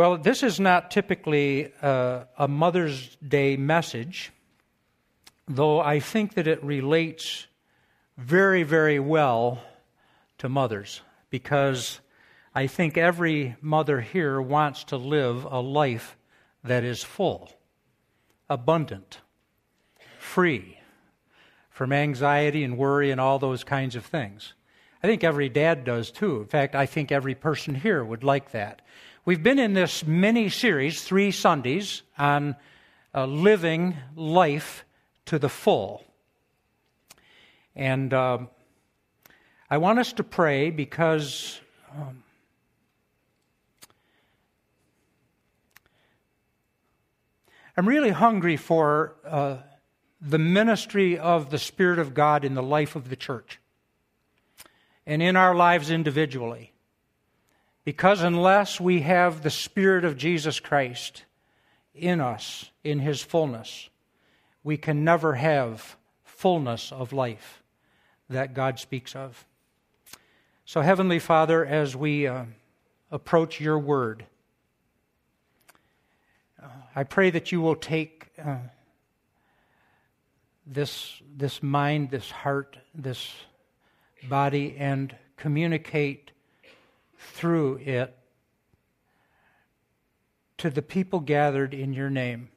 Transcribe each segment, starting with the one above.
Well, this is not typically uh, a Mother's Day message, though I think that it relates very, very well to mothers because I think every mother here wants to live a life that is full, abundant, free from anxiety and worry and all those kinds of things. I think every dad does too. In fact, I think every person here would like that. We've been in this mini series, three Sundays, on uh, living life to the full. And uh, I want us to pray because um, I'm really hungry for uh, the ministry of the Spirit of God in the life of the church and in our lives individually. Because unless we have the Spirit of Jesus Christ in us, in His fullness, we can never have fullness of life that God speaks of. So, Heavenly Father, as we uh, approach your word, I pray that you will take uh, this, this mind, this heart, this body, and communicate through it to the people gathered in your name.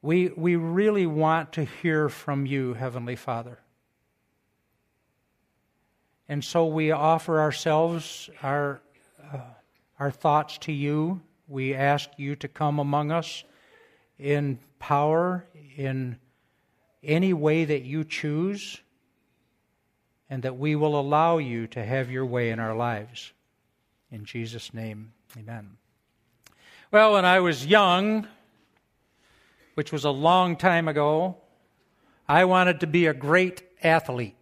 We, we really want to hear from you, Heavenly Father. And so we offer ourselves, our, uh, our thoughts to you. We ask you to come among us in power, in any way that you choose and that we will allow you to have your way in our lives. In Jesus' name, amen. Well, when I was young, which was a long time ago, I wanted to be a great athlete.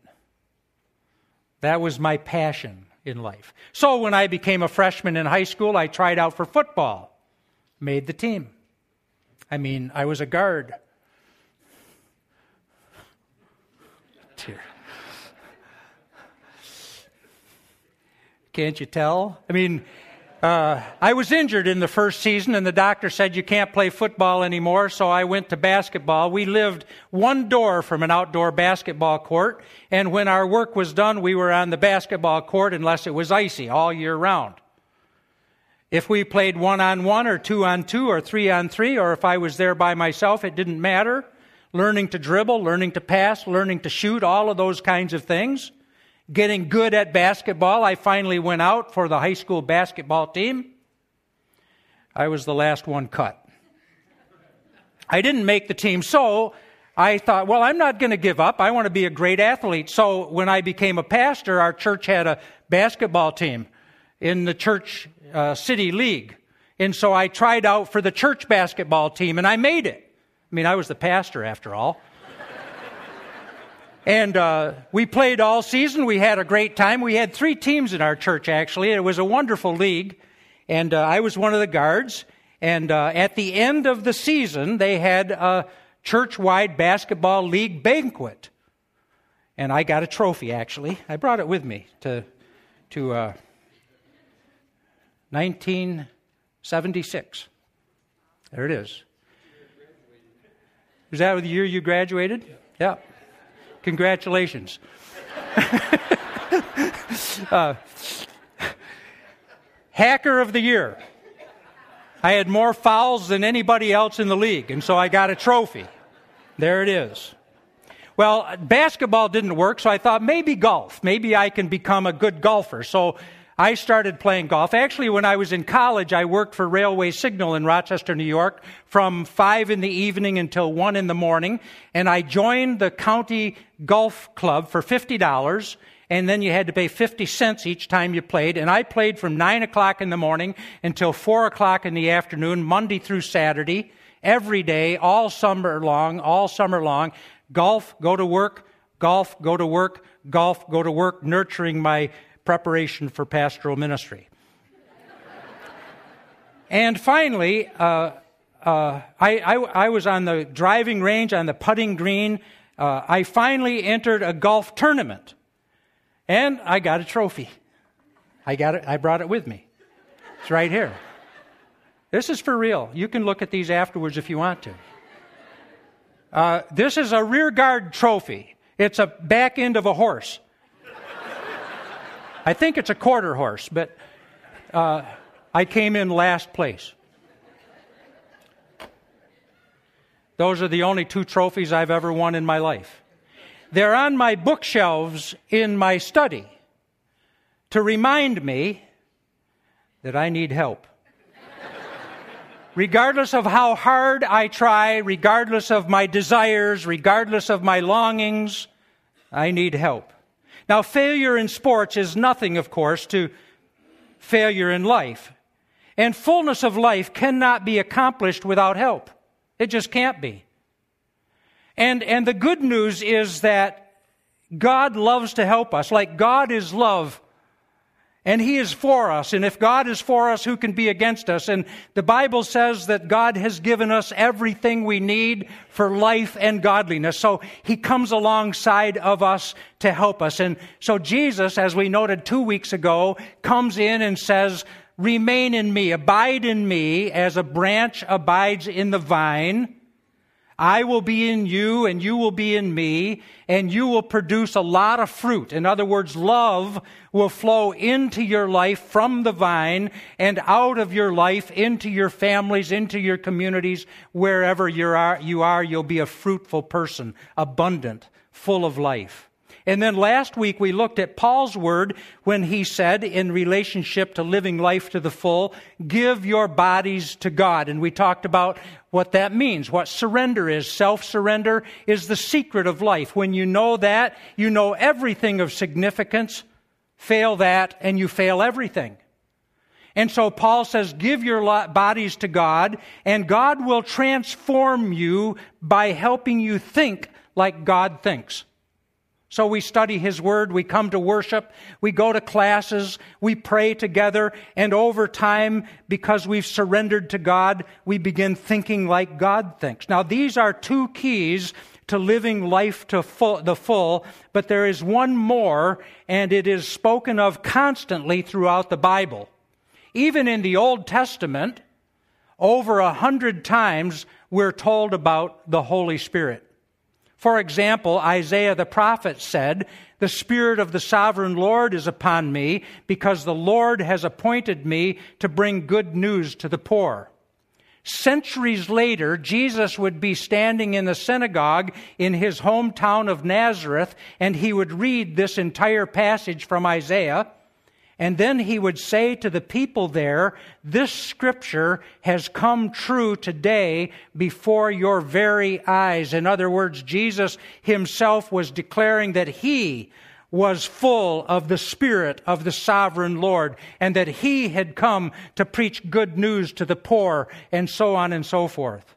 That was my passion in life. So when I became a freshman in high school, I tried out for football, made the team. I mean, I was a guard. Tear. Can't you tell? I mean, uh, I was injured in the first season, and the doctor said you can't play football anymore, so I went to basketball. We lived one door from an outdoor basketball court, and when our work was done, we were on the basketball court unless it was icy all year round. If we played one on one, or two on two, or three on three, or if I was there by myself, it didn't matter. Learning to dribble, learning to pass, learning to shoot, all of those kinds of things getting good at basketball. I finally went out for the high school basketball team. I was the last one cut. I didn't make the team, so I thought, well, I'm not going to give up. I want to be a great athlete. So when I became a pastor, our church had a basketball team in the church uh, city league. And so I tried out for the church basketball team and I made it. I mean, I was the pastor after all. And uh, we played all season. We had a great time. We had three teams in our church, actually. It was a wonderful league. And uh, I was one of the guards. And uh, at the end of the season, they had a church wide basketball league banquet. And I got a trophy, actually. I brought it with me to, to 1976. Uh, there it is. Was that the year you graduated? Yeah. Congratulations. uh, hacker of the year. I had more fouls than anybody else in the league, and so I got a trophy. There it is. Well, basketball didn't work, so I thought maybe golf. Maybe I can become a good golfer. So I started playing golf. Actually, when I was in college, I worked for Railway Signal in Rochester, New York from 5 in the evening until 1 in the morning. And I joined the county golf club for $50. And then you had to pay 50 cents each time you played. And I played from 9 o'clock in the morning until 4 o'clock in the afternoon, Monday through Saturday, every day, all summer long, all summer long. Golf, go to work, golf, go to work, golf, go to work, nurturing my preparation for pastoral ministry. and finally, uh, uh, I, I, I, was on the driving range, on the putting green. Uh, I finally entered a golf tournament, and I got a trophy. I got it. I brought it with me. It's right here. This is for real. You can look at these afterwards if you want to. Uh, this is a rear guard trophy. It's a back end of a horse. I think it's a quarter horse, but uh, I came in last place. Those are the only two trophies I've ever won in my life. They're on my bookshelves in my study to remind me that I need help. regardless of how hard I try, regardless of my desires, regardless of my longings, I need help. Now, failure in sports is nothing, of course, to failure in life. And fullness of life cannot be accomplished without help. It just can't be. And, and the good news is that God loves to help us. Like God is love. And He is for us. And if God is for us, who can be against us? And the Bible says that God has given us everything we need for life and godliness. So He comes alongside of us to help us. And so Jesus, as we noted two weeks ago, comes in and says, remain in me, abide in me as a branch abides in the vine. I will be in you and you will be in me and you will produce a lot of fruit. In other words, love will flow into your life from the vine and out of your life into your families, into your communities, wherever you are, you are, you'll be a fruitful person, abundant, full of life. And then last week we looked at Paul's word when he said, in relationship to living life to the full, give your bodies to God. And we talked about what that means, what surrender is. Self surrender is the secret of life. When you know that, you know everything of significance. Fail that, and you fail everything. And so Paul says, give your bodies to God, and God will transform you by helping you think like God thinks. So we study His Word, we come to worship, we go to classes, we pray together, and over time, because we've surrendered to God, we begin thinking like God thinks. Now, these are two keys to living life to full, the full, but there is one more, and it is spoken of constantly throughout the Bible. Even in the Old Testament, over a hundred times, we're told about the Holy Spirit. For example, Isaiah the prophet said, The Spirit of the sovereign Lord is upon me, because the Lord has appointed me to bring good news to the poor. Centuries later, Jesus would be standing in the synagogue in his hometown of Nazareth, and he would read this entire passage from Isaiah. And then he would say to the people there, This scripture has come true today before your very eyes. In other words, Jesus himself was declaring that he was full of the Spirit of the sovereign Lord and that he had come to preach good news to the poor and so on and so forth.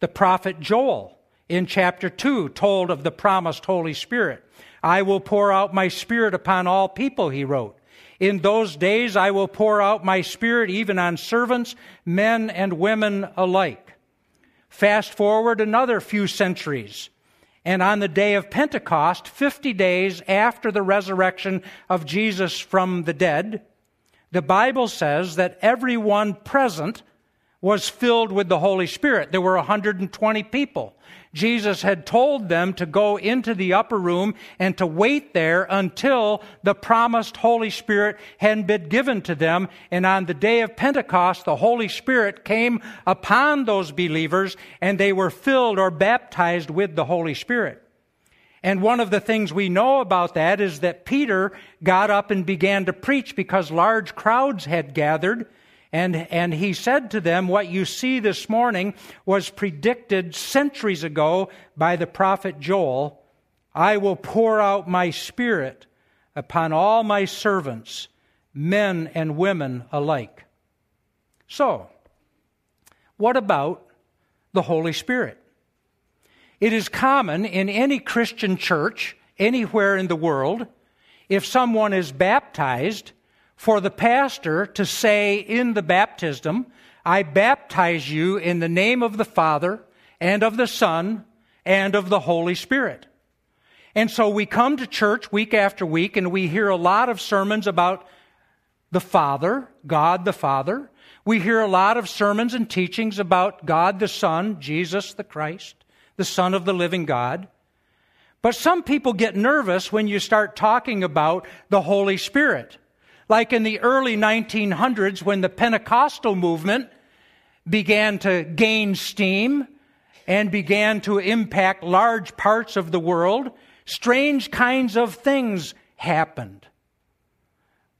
The prophet Joel in chapter 2 told of the promised Holy Spirit. I will pour out my Spirit upon all people, he wrote. In those days I will pour out my spirit even on servants, men and women alike. Fast forward another few centuries. And on the day of Pentecost, 50 days after the resurrection of Jesus from the dead, the Bible says that everyone present was filled with the Holy Spirit. There were 120 people. Jesus had told them to go into the upper room and to wait there until the promised Holy Spirit had been given to them. And on the day of Pentecost, the Holy Spirit came upon those believers and they were filled or baptized with the Holy Spirit. And one of the things we know about that is that Peter got up and began to preach because large crowds had gathered. And, and he said to them, What you see this morning was predicted centuries ago by the prophet Joel. I will pour out my spirit upon all my servants, men and women alike. So, what about the Holy Spirit? It is common in any Christian church, anywhere in the world, if someone is baptized, for the pastor to say in the baptism, I baptize you in the name of the Father and of the Son and of the Holy Spirit. And so we come to church week after week and we hear a lot of sermons about the Father, God the Father. We hear a lot of sermons and teachings about God the Son, Jesus the Christ, the Son of the living God. But some people get nervous when you start talking about the Holy Spirit. Like in the early 1900s when the Pentecostal movement began to gain steam and began to impact large parts of the world, strange kinds of things happened.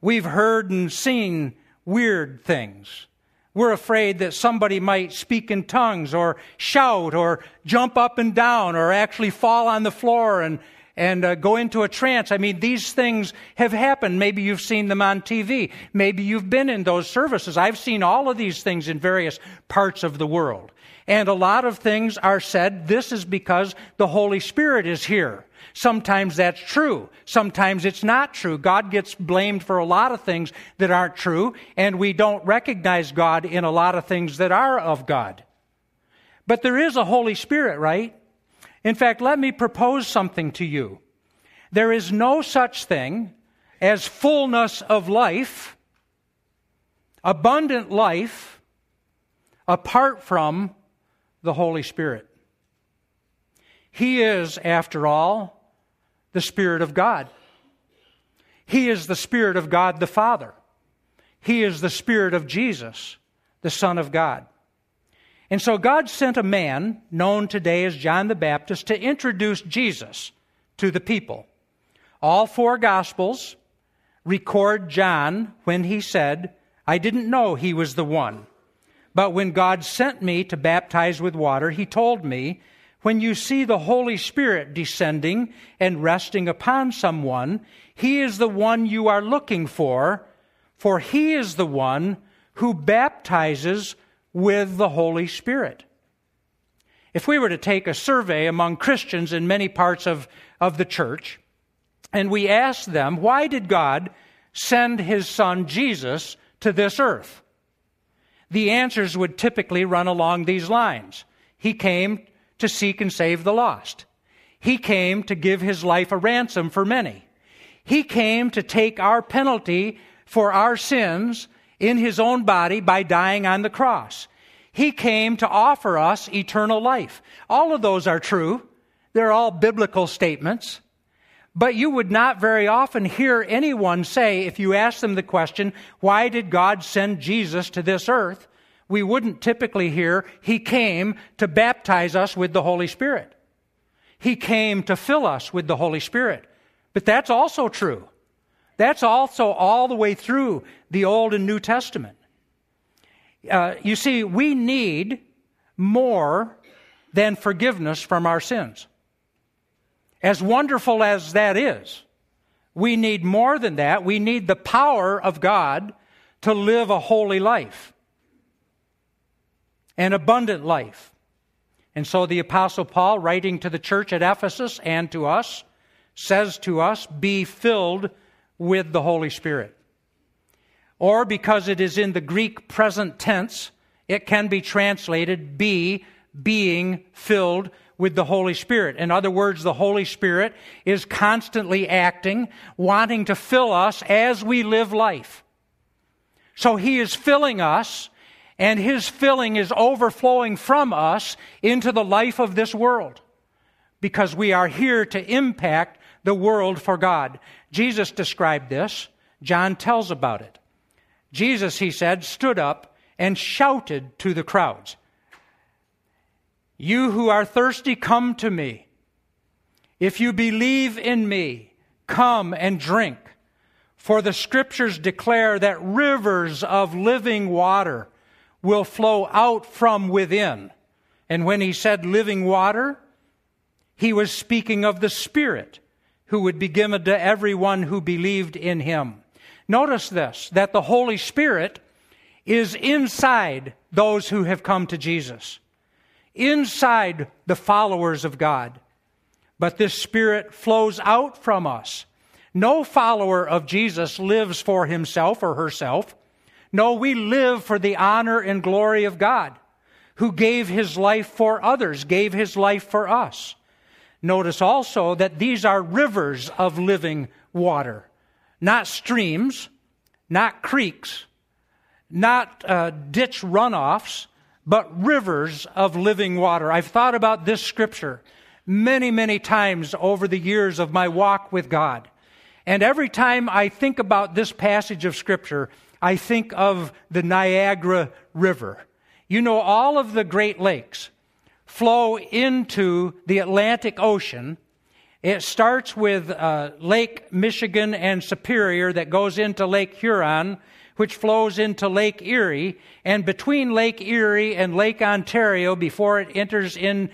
We've heard and seen weird things. We're afraid that somebody might speak in tongues or shout or jump up and down or actually fall on the floor and, and uh, go into a trance. I mean, these things have happened. Maybe you've seen them on TV. Maybe you've been in those services. I've seen all of these things in various parts of the world. And a lot of things are said, this is because the Holy Spirit is here. Sometimes that's true. Sometimes it's not true. God gets blamed for a lot of things that aren't true, and we don't recognize God in a lot of things that are of God. But there is a Holy Spirit, right? In fact, let me propose something to you. There is no such thing as fullness of life, abundant life, apart from the Holy Spirit. He is, after all, the Spirit of God. He is the Spirit of God the Father. He is the Spirit of Jesus, the Son of God. And so God sent a man, known today as John the Baptist, to introduce Jesus to the people. All four Gospels record John when he said, I didn't know he was the one. But when God sent me to baptize with water, he told me, when you see the Holy Spirit descending and resting upon someone, he is the one you are looking for, for he is the one who baptizes with the Holy Spirit. If we were to take a survey among Christians in many parts of, of the church, and we asked them, why did God send his son Jesus to this earth? the answers would typically run along these lines. He came to seek and save the lost. He came to give his life a ransom for many. He came to take our penalty for our sins in his own body by dying on the cross. He came to offer us eternal life. All of those are true. They're all biblical statements. But you would not very often hear anyone say, if you ask them the question, why did God send Jesus to this earth? We wouldn't typically hear, He came to baptize us with the Holy Spirit. He came to fill us with the Holy Spirit. But that's also true. That's also all the way through the Old and New Testament. Uh, you see, we need more than forgiveness from our sins. As wonderful as that is, we need more than that. We need the power of God to live a holy life, an abundant life. And so the Apostle Paul, writing to the church at Ephesus and to us, says to us, Be filled with the Holy Spirit. Or because it is in the Greek present tense, it can be translated, Be being filled with the Holy Spirit. In other words, the Holy Spirit is constantly acting, wanting to fill us as we live life. So He is filling us, and His filling is overflowing from us into the life of this world because we are here to impact the world for God. Jesus described this. John tells about it. Jesus, he said, stood up and shouted to the crowds. You who are thirsty, come to me. If you believe in me, come and drink. For the scriptures declare that rivers of living water will flow out from within. And when he said living water, he was speaking of the Spirit who would be given to everyone who believed in him. Notice this, that the Holy Spirit is inside those who have come to Jesus inside the followers of God. But this Spirit flows out from us. No follower of Jesus lives for himself or herself. No, we live for the honor and glory of God, who gave his life for others, gave his life for us. Notice also that these are rivers of living water, not streams, not creeks, not uh, ditch runoffs, but rivers of living water. I've thought about this scripture many, many times over the years of my walk with God. And every time I think about this passage of scripture, I think of the Niagara River. You know, all of the Great Lakes flow into the Atlantic Ocean. It starts with uh, Lake Michigan and Superior that goes into Lake Huron, which flows into Lake Erie. And between Lake Erie and Lake Ontario, before it enters into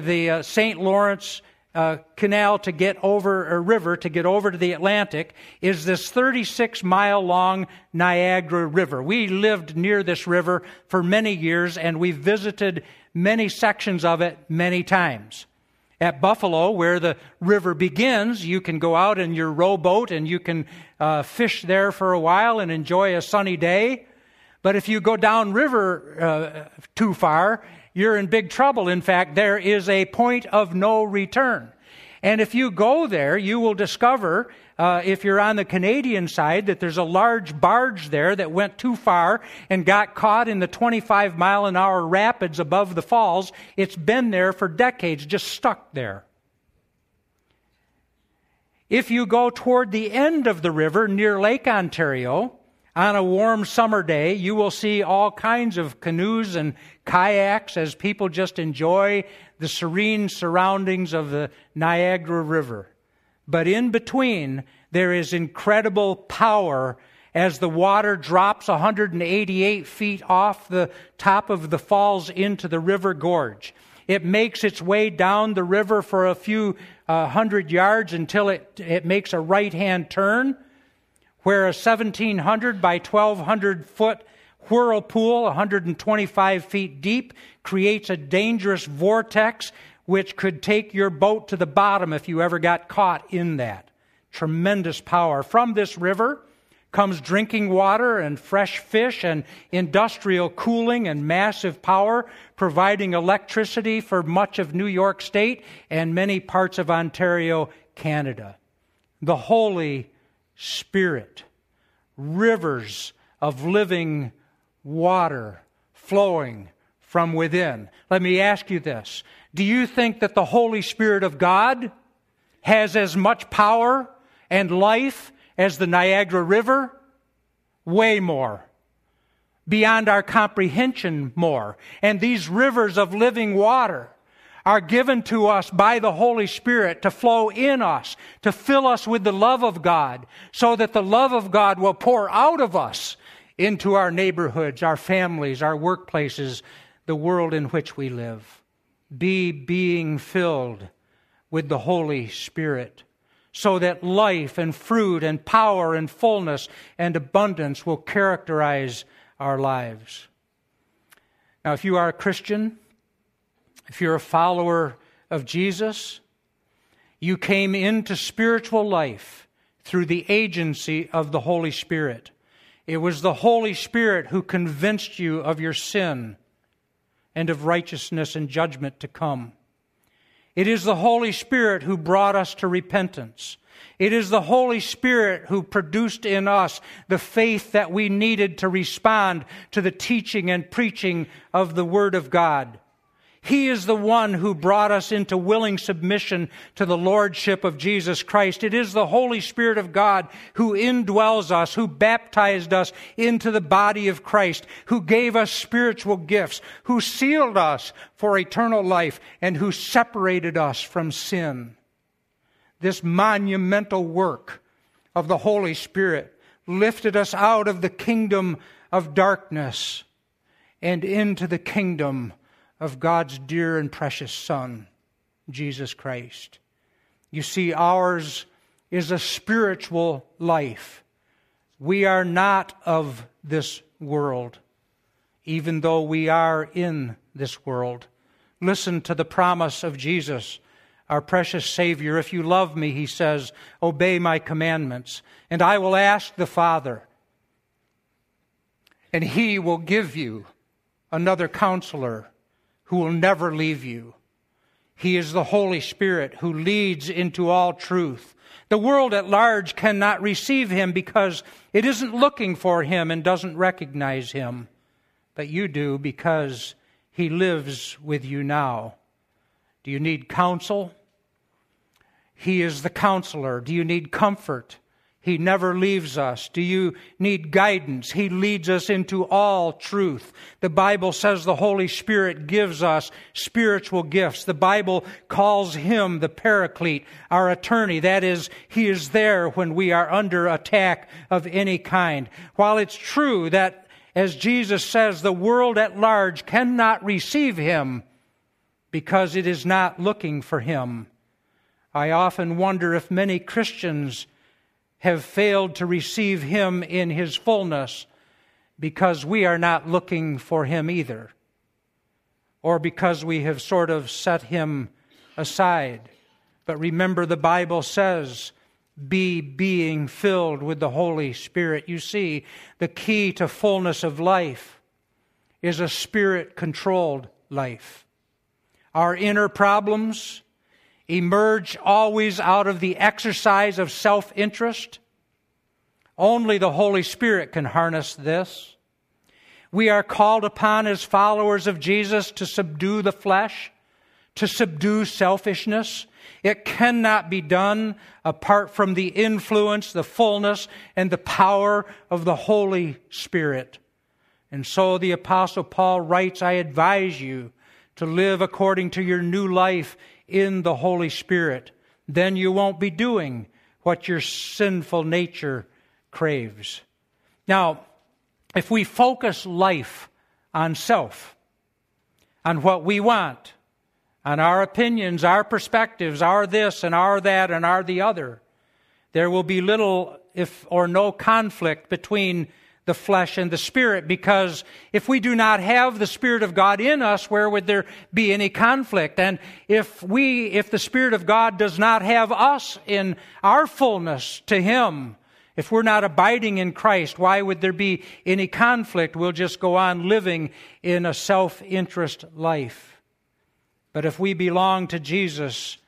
the uh, St. Lawrence uh, canal to get over, a river to get over to the Atlantic, is this 36 mile long Niagara River. We lived near this river for many years and we visited many sections of it many times. At Buffalo, where the river begins, you can go out in your rowboat and you can uh, fish there for a while and enjoy a sunny day. But if you go down river uh, too far, you're in big trouble. In fact, there is a point of no return. And if you go there, you will discover, uh, if you're on the Canadian side, that there's a large barge there that went too far and got caught in the 25 mile an hour rapids above the falls. It's been there for decades, just stuck there. If you go toward the end of the river near Lake Ontario, on a warm summer day, you will see all kinds of canoes and kayaks as people just enjoy the serene surroundings of the Niagara River. But in between, there is incredible power as the water drops 188 feet off the top of the falls into the river gorge. It makes its way down the river for a few uh, hundred yards until it, it makes a right hand turn where a 1700 by 1200 foot whirlpool, 125 feet deep, creates a dangerous vortex which could take your boat to the bottom if you ever got caught in that. Tremendous power. From this river comes drinking water and fresh fish and industrial cooling and massive power, providing electricity for much of New York State and many parts of Ontario, Canada. The Holy Spirit, rivers of living water flowing from within. Let me ask you this Do you think that the Holy Spirit of God has as much power and life as the Niagara River? Way more. Beyond our comprehension, more. And these rivers of living water are given to us by the Holy Spirit to flow in us, to fill us with the love of God, so that the love of God will pour out of us into our neighborhoods, our families, our workplaces, the world in which we live. Be being filled with the Holy Spirit so that life and fruit and power and fullness and abundance will characterize our lives. Now, if you are a Christian, if you're a follower of Jesus, you came into spiritual life through the agency of the Holy Spirit. It was the Holy Spirit who convinced you of your sin and of righteousness and judgment to come. It is the Holy Spirit who brought us to repentance. It is the Holy Spirit who produced in us the faith that we needed to respond to the teaching and preaching of the Word of God. He is the one who brought us into willing submission to the Lordship of Jesus Christ. It is the Holy Spirit of God who indwells us, who baptized us into the body of Christ, who gave us spiritual gifts, who sealed us for eternal life, and who separated us from sin. This monumental work of the Holy Spirit lifted us out of the kingdom of darkness and into the kingdom of God's dear and precious Son, Jesus Christ. You see, ours is a spiritual life. We are not of this world, even though we are in this world. Listen to the promise of Jesus, our precious Savior. If you love me, he says, obey my commandments, and I will ask the Father, and he will give you another counselor who will never leave you. He is the Holy Spirit who leads into all truth. The world at large cannot receive him because it isn't looking for him and doesn't recognize him. But you do because he lives with you now. Do you need counsel? He is the counselor. Do you need comfort? He never leaves us. Do you need guidance? He leads us into all truth. The Bible says the Holy Spirit gives us spiritual gifts. The Bible calls him the paraclete, our attorney. That is, he is there when we are under attack of any kind. While it's true that, as Jesus says, the world at large cannot receive him because it is not looking for him. I often wonder if many Christians have failed to receive him in his fullness because we are not looking for him either, or because we have sort of set him aside. But remember, the Bible says, be being filled with the Holy Spirit. You see, the key to fullness of life is a spirit controlled life. Our inner problems, emerge always out of the exercise of self interest. Only the Holy Spirit can harness this. We are called upon as followers of Jesus to subdue the flesh, to subdue selfishness. It cannot be done apart from the influence, the fullness, and the power of the Holy Spirit. And so the Apostle Paul writes, I advise you to live according to your new life in the Holy Spirit, then you won't be doing what your sinful nature craves. Now, if we focus life on self, on what we want, on our opinions, our perspectives, our this and our that and our the other, there will be little, if or no conflict between the flesh and the spirit because if we do not have the spirit of God in us where would there be any conflict? And if we if the spirit of God does not have us in our fullness to him if we're not abiding in Christ why would there be any conflict? We'll just go on living in a self-interest life. But if we belong to Jesus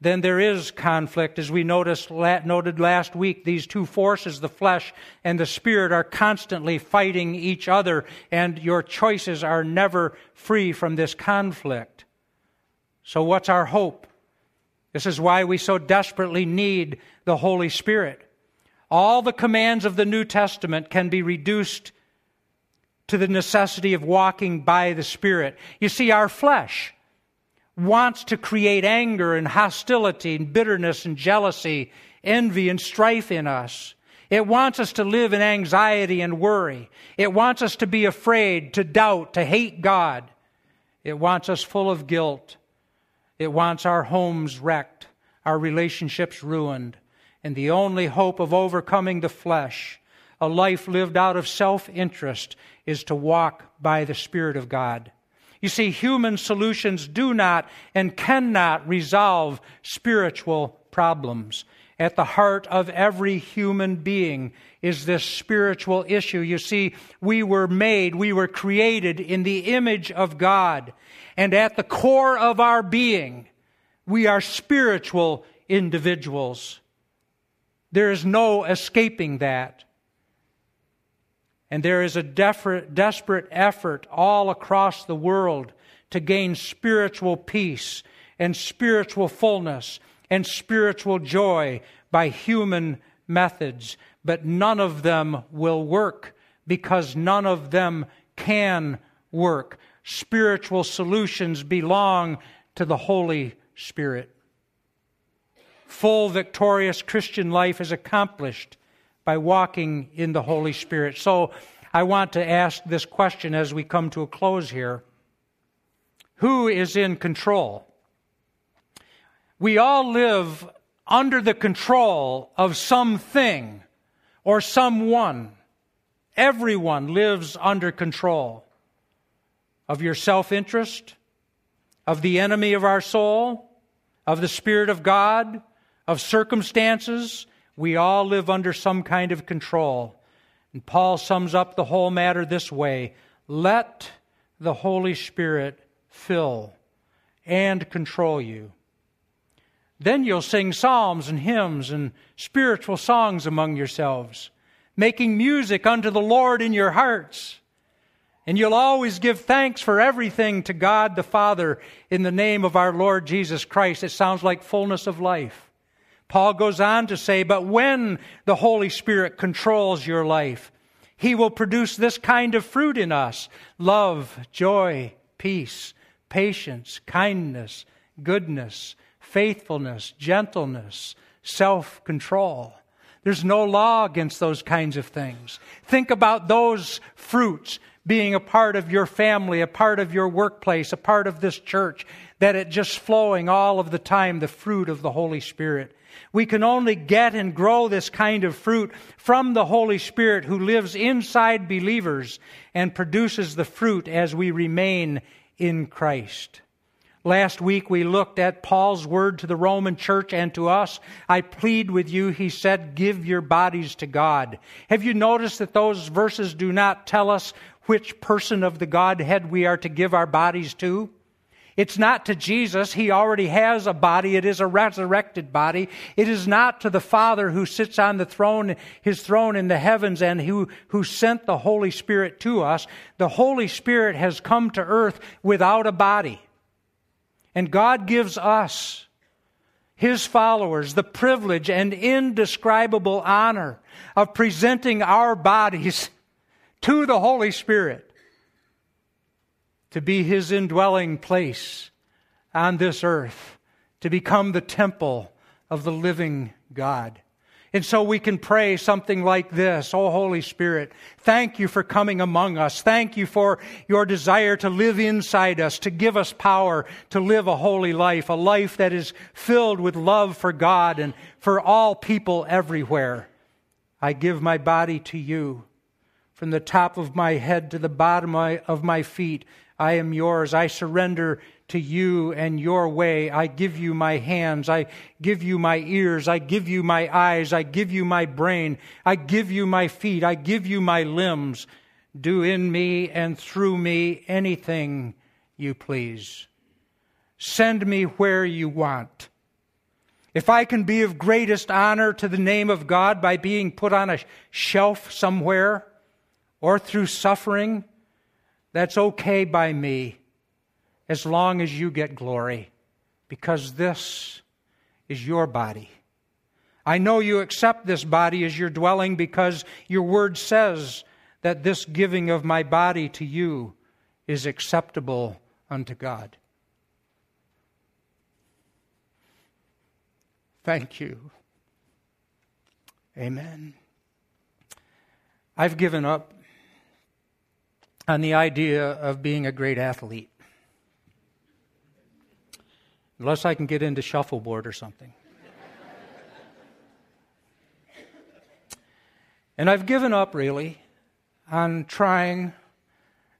then there is conflict. As we noticed, noted last week, these two forces, the flesh and the spirit, are constantly fighting each other, and your choices are never free from this conflict. So, what's our hope? This is why we so desperately need the Holy Spirit. All the commands of the New Testament can be reduced to the necessity of walking by the Spirit. You see, our flesh, wants to create anger and hostility and bitterness and jealousy, envy and strife in us. It wants us to live in anxiety and worry. It wants us to be afraid, to doubt, to hate God. It wants us full of guilt. It wants our homes wrecked, our relationships ruined. And the only hope of overcoming the flesh, a life lived out of self interest, is to walk by the Spirit of God. You see, human solutions do not and cannot resolve spiritual problems. At the heart of every human being is this spiritual issue. You see, we were made, we were created in the image of God. And at the core of our being, we are spiritual individuals. There is no escaping that. And there is a desperate effort all across the world to gain spiritual peace and spiritual fullness and spiritual joy by human methods. But none of them will work because none of them can work. Spiritual solutions belong to the Holy Spirit. Full, victorious Christian life is accomplished by walking in the Holy Spirit. So I want to ask this question as we come to a close here Who is in control? We all live under the control of something or someone. Everyone lives under control of your self interest, of the enemy of our soul, of the Spirit of God, of circumstances, we all live under some kind of control. And Paul sums up the whole matter this way Let the Holy Spirit fill and control you. Then you'll sing psalms and hymns and spiritual songs among yourselves, making music unto the Lord in your hearts. And you'll always give thanks for everything to God the Father in the name of our Lord Jesus Christ. It sounds like fullness of life. Paul goes on to say, but when the Holy Spirit controls your life, he will produce this kind of fruit in us love, joy, peace, patience, kindness, goodness, faithfulness, gentleness, self control. There's no law against those kinds of things. Think about those fruits being a part of your family, a part of your workplace, a part of this church, that it just flowing all of the time, the fruit of the Holy Spirit. We can only get and grow this kind of fruit from the Holy Spirit who lives inside believers and produces the fruit as we remain in Christ. Last week we looked at Paul's word to the Roman church and to us. I plead with you, he said, give your bodies to God. Have you noticed that those verses do not tell us which person of the Godhead we are to give our bodies to. It's not to Jesus. He already has a body. It is a resurrected body. It is not to the Father who sits on the throne, his throne in the heavens and who, who sent the Holy Spirit to us. The Holy Spirit has come to earth without a body. And God gives us, his followers, the privilege and indescribable honor of presenting our bodies to the Holy Spirit to be his indwelling place on this earth, to become the temple of the living God. And so we can pray something like this Oh, Holy Spirit, thank you for coming among us. Thank you for your desire to live inside us, to give us power to live a holy life, a life that is filled with love for God and for all people everywhere. I give my body to you from the top of my head to the bottom of my feet. I am yours. I surrender to you and your way. I give you my hands. I give you my ears. I give you my eyes. I give you my brain. I give you my feet. I give you my limbs. Do in me and through me anything you please. Send me where you want. If I can be of greatest honor to the name of God by being put on a shelf somewhere, or through suffering, that's okay by me as long as you get glory, because this is your body. I know you accept this body as your dwelling because your word says that this giving of my body to you is acceptable unto God. Thank you. Amen. I've given up on the idea of being a great athlete. Unless I can get into shuffleboard or something. and I've given up, really, on trying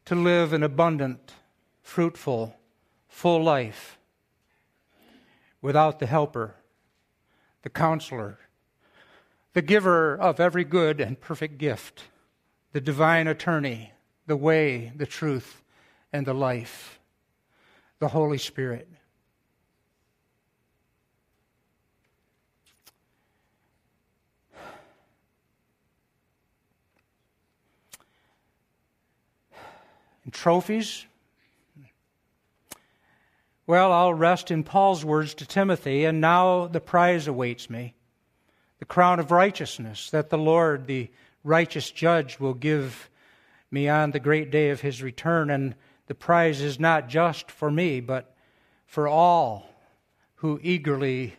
to live an abundant, fruitful, full life without the helper, the counselor, the giver of every good and perfect gift, the divine attorney the way, the truth, and the life. The Holy Spirit. And trophies? Well, I'll rest in Paul's words to Timothy, and now the prize awaits me the crown of righteousness that the Lord, the righteous judge, will give me on the great day of his return. And the prize is not just for me, but for all who eagerly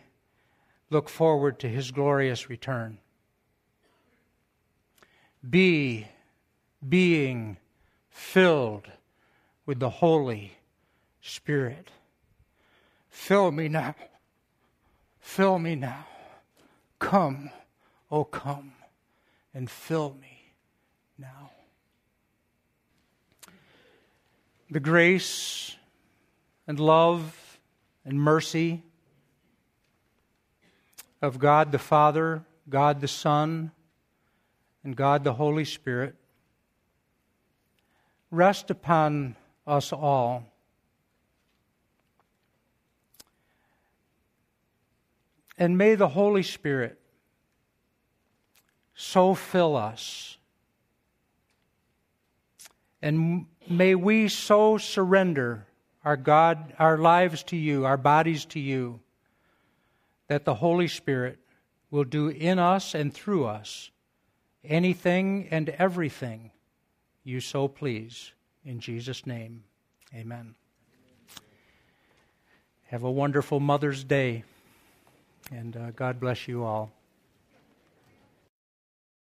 look forward to his glorious return. Be being filled with the Holy Spirit. Fill me now. Fill me now. Come, oh, come and fill me now. the grace and love and mercy of God the Father, God the Son, and God the Holy Spirit rest upon us all. And may the Holy Spirit so fill us and may we so surrender our God, our lives to you, our bodies to you, that the Holy Spirit will do in us and through us anything and everything you so please. In Jesus' name, amen. Have a wonderful Mother's Day, and uh, God bless you all.